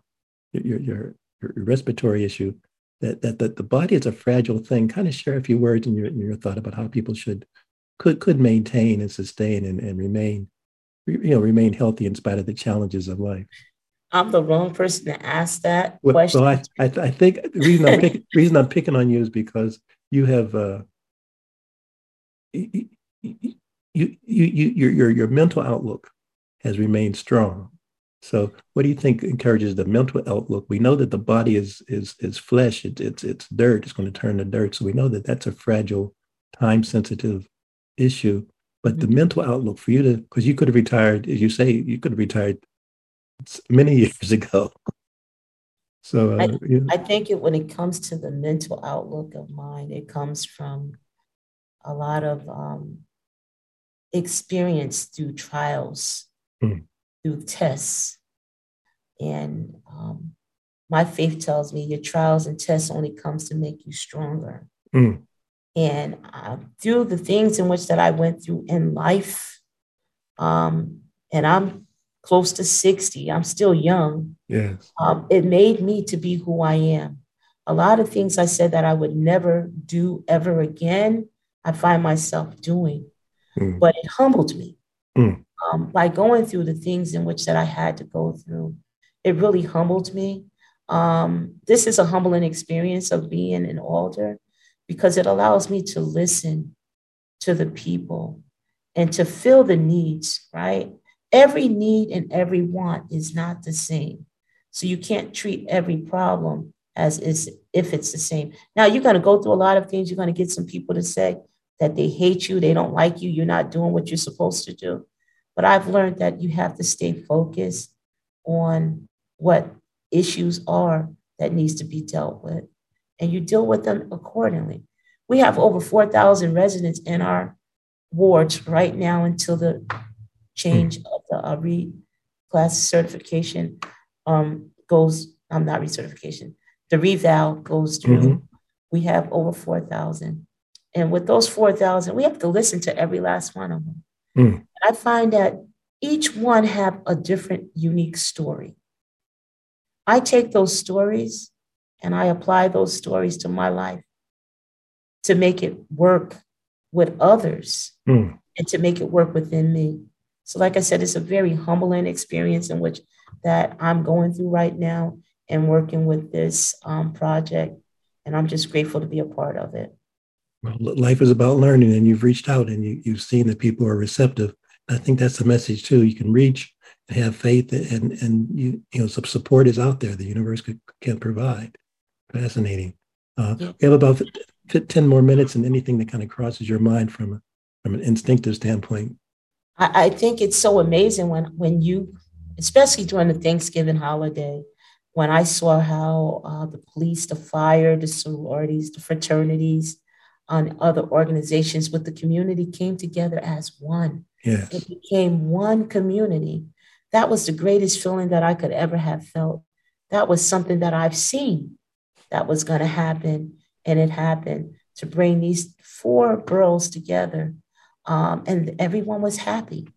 your, your your respiratory issue. That, that that the body is a fragile thing. Kind of share a few words in your in your thought about how people should could could maintain and sustain and, and remain you know remain healthy in spite of the challenges of life i'm the wrong person to ask that well, question well, I, I, I, think the reason i'm picking reason i'm picking on you is because you have uh you, you, you, you your, your your mental outlook has remained strong so what do you think encourages the mental outlook we know that the body is is is flesh it, it's it's dirt it's going to turn to dirt so we know that that's a fragile time sensitive issue but the mm-hmm. mental outlook for you to, because you could have retired, as you say, you could have retired many years ago. So uh, I, yeah. I think it, when it comes to the mental outlook of mine, it comes from a lot of um, experience through trials, mm. Through tests. And um, my faith tells me your trials and tests only comes to make you stronger. Mm. And uh, through the things in which that I went through in life, um, and I'm close to 60, I'm still young. Yes. Um, it made me to be who I am. A lot of things I said that I would never do ever again, I find myself doing. Mm. But it humbled me. Mm. Um, by going through the things in which that I had to go through, it really humbled me. Um, this is a humbling experience of being an alder because it allows me to listen to the people and to fill the needs, right? Every need and every want is not the same. So you can't treat every problem as is if it's the same. Now you're going to go through a lot of things. You're going to get some people to say that they hate you, they don't like you, you're not doing what you're supposed to do. But I've learned that you have to stay focused on what issues are that needs to be dealt with and you deal with them accordingly. We have over 4,000 residents in our wards right now until the change of the uh, reclass certification um, goes, I'm um, not recertification, the reval goes through. Mm-hmm. We have over 4,000. And with those 4,000, we have to listen to every last one of them. Mm. I find that each one have a different unique story. I take those stories and I apply those stories to my life to make it work with others mm. and to make it work within me. So, like I said, it's a very humbling experience in which that I'm going through right now and working with this um, project. And I'm just grateful to be a part of it. Well, life is about learning, and you've reached out and you, you've seen that people are receptive. I think that's the message too. You can reach and have faith, and and you you know some support is out there. The universe can, can provide. Fascinating. Uh. We have about ten more minutes, and anything that kind of crosses your mind from from an instinctive standpoint. I, I think it's so amazing when when you, especially during the Thanksgiving holiday, when I saw how uh, the police, the fire, the sororities, the fraternities, and other organizations but the community came together as one. Yes. It became one community. That was the greatest feeling that I could ever have felt. That was something that I've seen that was going to happen. And it happened to bring these four girls together. Um, and everyone was happy.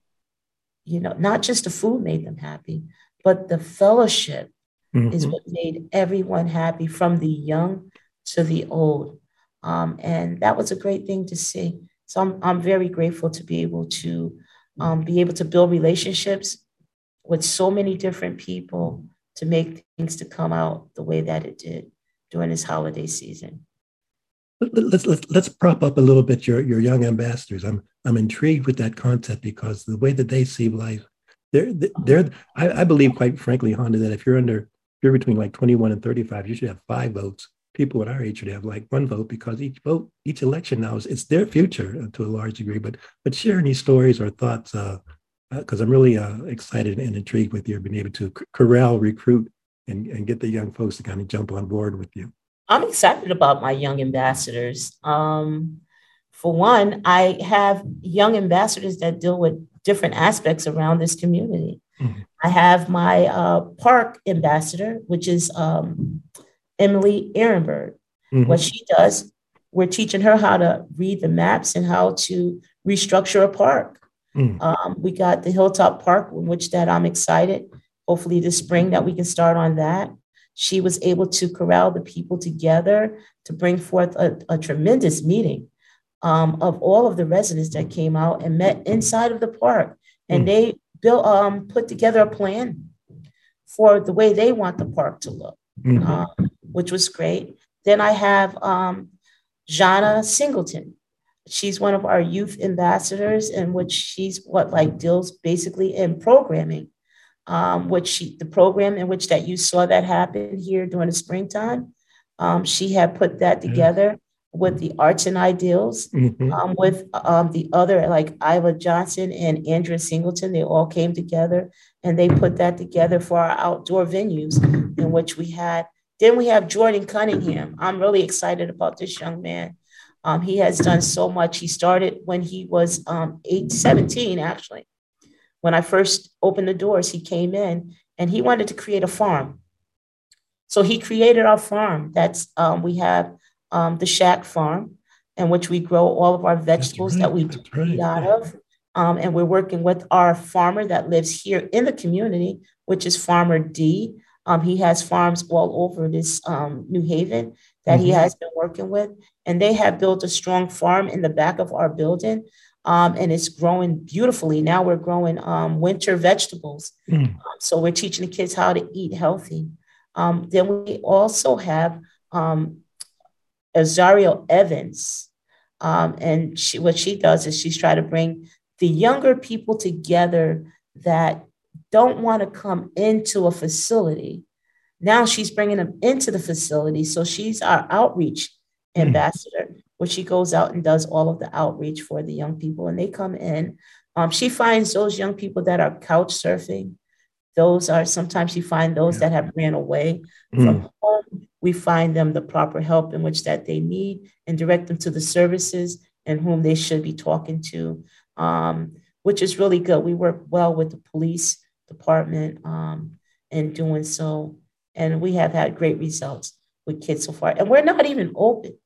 You know, not just the food made them happy, but the fellowship mm-hmm. is what made everyone happy from the young to the old. Um, and that was a great thing to see. So I'm, I'm very grateful to be able to um, be able to build relationships with so many different people to make things to come out the way that it did during this holiday season. Let's, let's, let's prop up a little bit your, your young ambassadors. I'm, I'm intrigued with that concept because the way that they see life, they're, they're, I, I believe quite frankly, Honda, that if you're under, if you're between like 21 and 35, you should have five votes people at our age should have like one vote because each vote, each election now is it's their future to a large degree. But but sharing these stories or thoughts, because uh, uh, I'm really uh, excited and intrigued with you being able to corral, recruit, and, and get the young folks to kind of jump on board with you. I'm excited about my young ambassadors. Um, for one, I have young ambassadors that deal with different aspects around this community. Mm-hmm. I have my uh, park ambassador, which is um, Emily Ehrenberg. Mm-hmm. What she does, we're teaching her how to read the maps and how to restructure a park. Mm. Um, we got the Hilltop Park, in which that I'm excited. Hopefully this spring that we can start on that. She was able to corral the people together to bring forth a, a tremendous meeting um, of all of the residents that came out and met inside of the park, and mm. they built um, put together a plan for the way they want the park to look. Mm-hmm. Um, which was great. Then I have um, Jana Singleton. She's one of our youth ambassadors, in which she's what like deals basically in programming, um, which she the program in which that you saw that happen here during the springtime. Um, she had put that together with the arts and ideals, mm-hmm. um, with um, the other like Iva Johnson and Andrea Singleton. They all came together and they put that together for our outdoor venues, in which we had then we have Jordan Cunningham. I'm really excited about this young man. Um, he has done so much. He started when he was um, 8, 17, actually. When I first opened the doors, he came in and he wanted to create a farm. So he created our farm. That's um, we have um, the Shack Farm, in which we grow all of our vegetables right, that we eat out of. Um, and we're working with our farmer that lives here in the community, which is Farmer D. Um, he has farms all over this um, New Haven that mm-hmm. he has been working with, and they have built a strong farm in the back of our building, um, and it's growing beautifully. Now we're growing um, winter vegetables, mm. so we're teaching the kids how to eat healthy. Um, then we also have um, Azario Evans, and she, what she does is she's trying to bring the younger people together that don't want to come into a facility. Now she's bringing them into the facility. So she's our outreach mm. ambassador, where she goes out and does all of the outreach for the young people. And they come in. Um, she finds those young people that are couch surfing. Those are sometimes she find those yeah. that have ran away mm. from home. We find them the proper help in which that they need and direct them to the services and whom they should be talking to, um, which is really good. We work well with the police department um, in doing so. And we have had great results with kids so far. And we're not even open.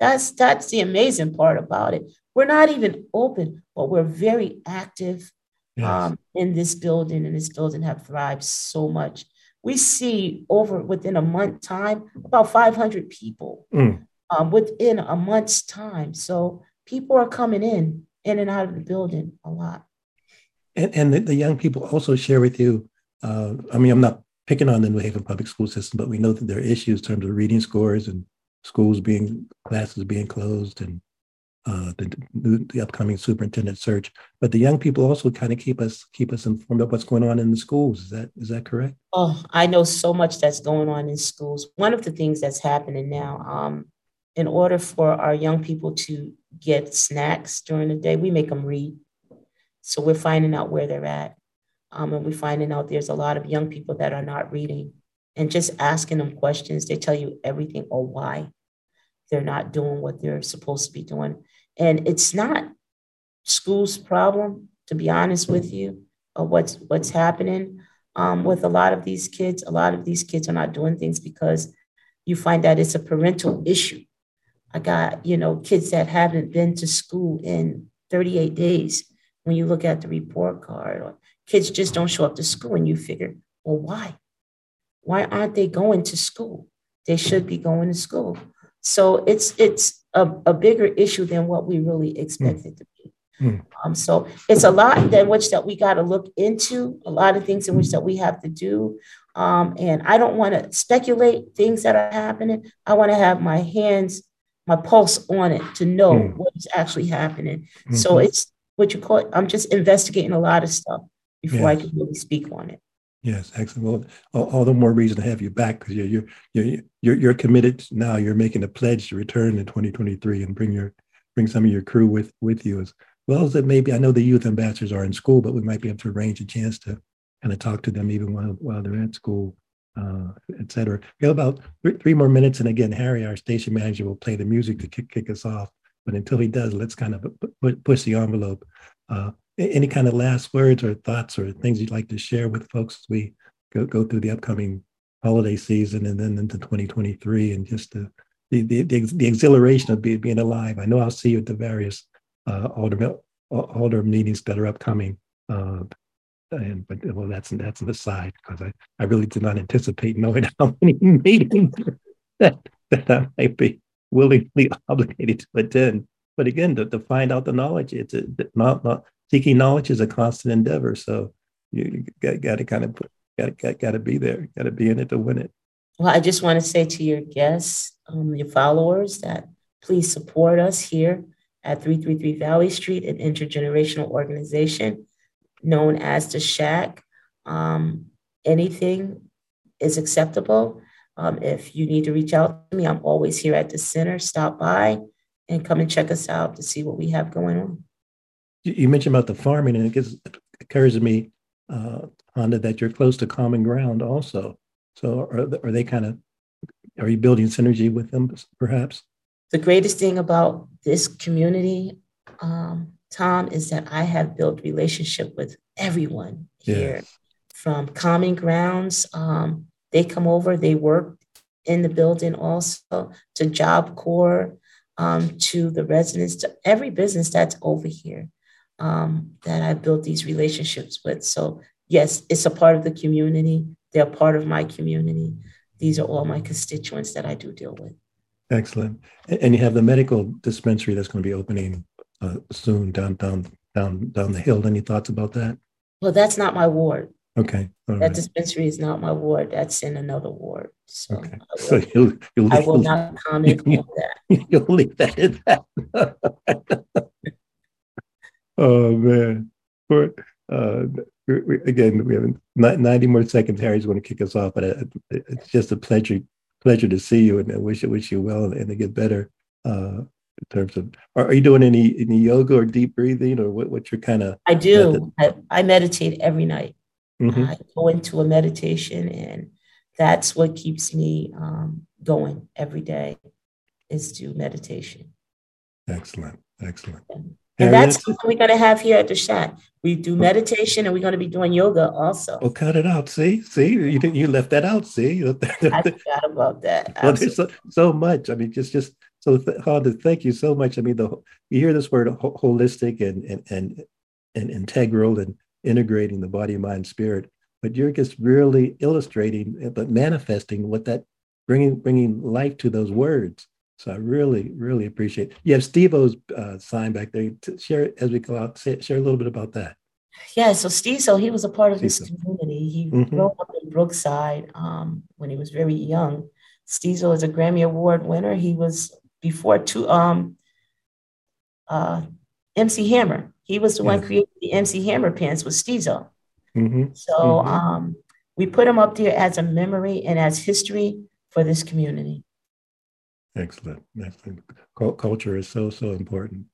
That's that's the amazing part about it. We're not even open, but we're very active yes. um, in this building, and this building have thrived so much. We see over within a month time about 500 people mm. um, within a month's time. So people are coming in in and out of the building a lot and, and the, the, young people also share with you. Uh, I mean, I'm not picking on the New Haven public school system, but we know that there are issues in terms of reading scores and schools being classes being closed and uh, the, the upcoming superintendent search. But the young people also kind of keep us keep us informed of what's going on in the schools. Is that is that correct? Oh, I know so much that's going on in schools. One of the things that's happening now, um, in order for our young people to get snacks during the day, we make them read. So we're finding out where they're at. Um, and we're finding out there's a lot of young people that are not reading and just asking them questions. They tell you everything or why they're not doing what they're supposed to be doing. And it's not school's problem, to be honest with you, of what's what's happening um, with a lot of these kids. A lot of these kids are not doing things because you find that it's a parental issue. I got, you know, kids that haven't been to school in 38 days. When you look at the report card, or kids just don't show up to school, and you figure, well, why? Why aren't they going to school? They should be going to school. So it's it's a, a bigger issue than what we really hmm. expected mm. to be. Mm. Um, so it's a lot in which that we got to look into, a lot of things in which that we have to do. Um, and I don't want to speculate things that are happening. I want to have my hands, my pulse on it to know mm. what is actually happening. Mm-hmm. So it's what you call it. I'm just investigating a lot of stuff before yes. I can really speak on it. Yes, excellent. Well, all, all, the more reason to have you back because you're, you're you're you're committed now. You're making a pledge to return in 2023 and bring your bring some of your crew with with you as well as that. Maybe I know the youth ambassadors are in school, but we might be able to arrange a chance to kind of talk to them even while while they're at school, uh, et cetera. We have about three, three more minutes, and again, Harry, our station manager, will play the music to kick, kick us off. But until he does, let's kind of push the envelope. Uh, any kind of last words or thoughts or things you'd like to share with folks as we go, go through the upcoming holiday season and then into 2023 and just the, the, the, the exhilaration of being, being alive. I know I'll see you at the various uh, alder, alder meetings that are upcoming. Uh, and but well, that's that's an aside because I, I really did not anticipate knowing how many meetings that, that I might be willingly obligated to attend. But again, to, to find out the knowledge, it's a, not not seeking knowledge is a constant endeavor. So you got, got to kind of put, got, got, got to be there, got to be in it to win it. Well, I just want to say to your guests, um, your followers, that please support us here at 333 Valley Street, an intergenerational organization known as the Shack. Um, anything is acceptable. Um, if you need to reach out to me, I'm always here at the center. Stop by and come and check us out to see what we have going on you mentioned about the farming, and it gets, occurs to me, uh, Honda, that you're close to common ground also. So are, are they kind of, are you building synergy with them perhaps? The greatest thing about this community, um, Tom, is that I have built relationship with everyone here yes. from common grounds. Um, they come over, they work in the building also to Job Corps, um, to the residents, to every business that's over here um, that I built these relationships with. So, yes, it's a part of the community. They're part of my community. These are all my constituents that I do deal with. Excellent. And you have the medical dispensary that's going to be opening uh, soon down down down down the hill. Any thoughts about that? Well, that's not my ward. Okay. All that right. dispensary is not my ward. That's in another ward. So, okay. I will, so you'll, you'll I will not comment on that. You'll leave that in that. Oh man, for uh, we, again, we have 90 more seconds. Harry's going to kick us off, but it's just a pleasure pleasure to see you, and I wish wish you well and to get better. Uh, in terms of, are, are, you doing any any yoga or deep breathing, or what? What's your kind of? I do. I, I, meditate every night. Mm-hmm. I go into a meditation, and that's what keeps me um, going every day. Is to meditation. Excellent, excellent. And, and that's something we're going to have here at the shack. We do meditation and we're going to be doing yoga also. Oh, cut it out. See, see, you you left that out. See, I forgot about that. Well, there's so, so, much. I mean, just just so th- Honda, thank you so much. I mean, the you hear this word ho- holistic and and and and integral and integrating the body, mind, spirit, but you're just really illustrating, but manifesting what that bringing bringing life to those words so I really, really appreciate. It. You have Steve O's uh, sign back there. Share as we go out. Say, share a little bit about that. Yeah, so Steve, so he was a part of this community. He mm-hmm. grew up in Brookside um, when he was very young. Steve is a Grammy Award winner. He was before two um uh, MC Hammer. He was the one created the MC Hammer pants with Steezo. Mm-hmm. So mm-hmm. Um, we put them up there as a memory and as history for this community. Excellent. Excellent. Culture is so, so important.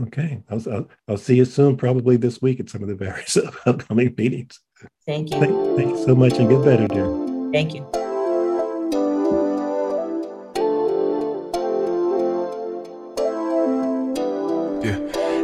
Okay. I'll, I'll, I'll, see you soon, probably this week at some of the various upcoming meetings. Thank you. Thank, thank you so much and get better, dear. Thank you.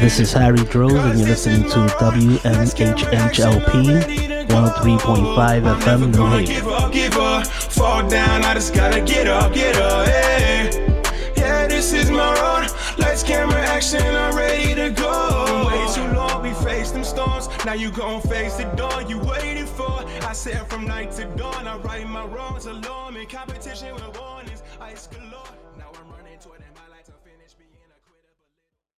This is Harry Drove, and you're listening to WNHH HLP 103.5 FM give up, fall down, I just gotta get up, get up. Yeah, this is my road. Lights, camera, action, I'm ready to go. Way too long, we faced them storms. Now you gon' face the dawn you waited for. I said from night to dawn, I my wrongs alone. In competition with warnings,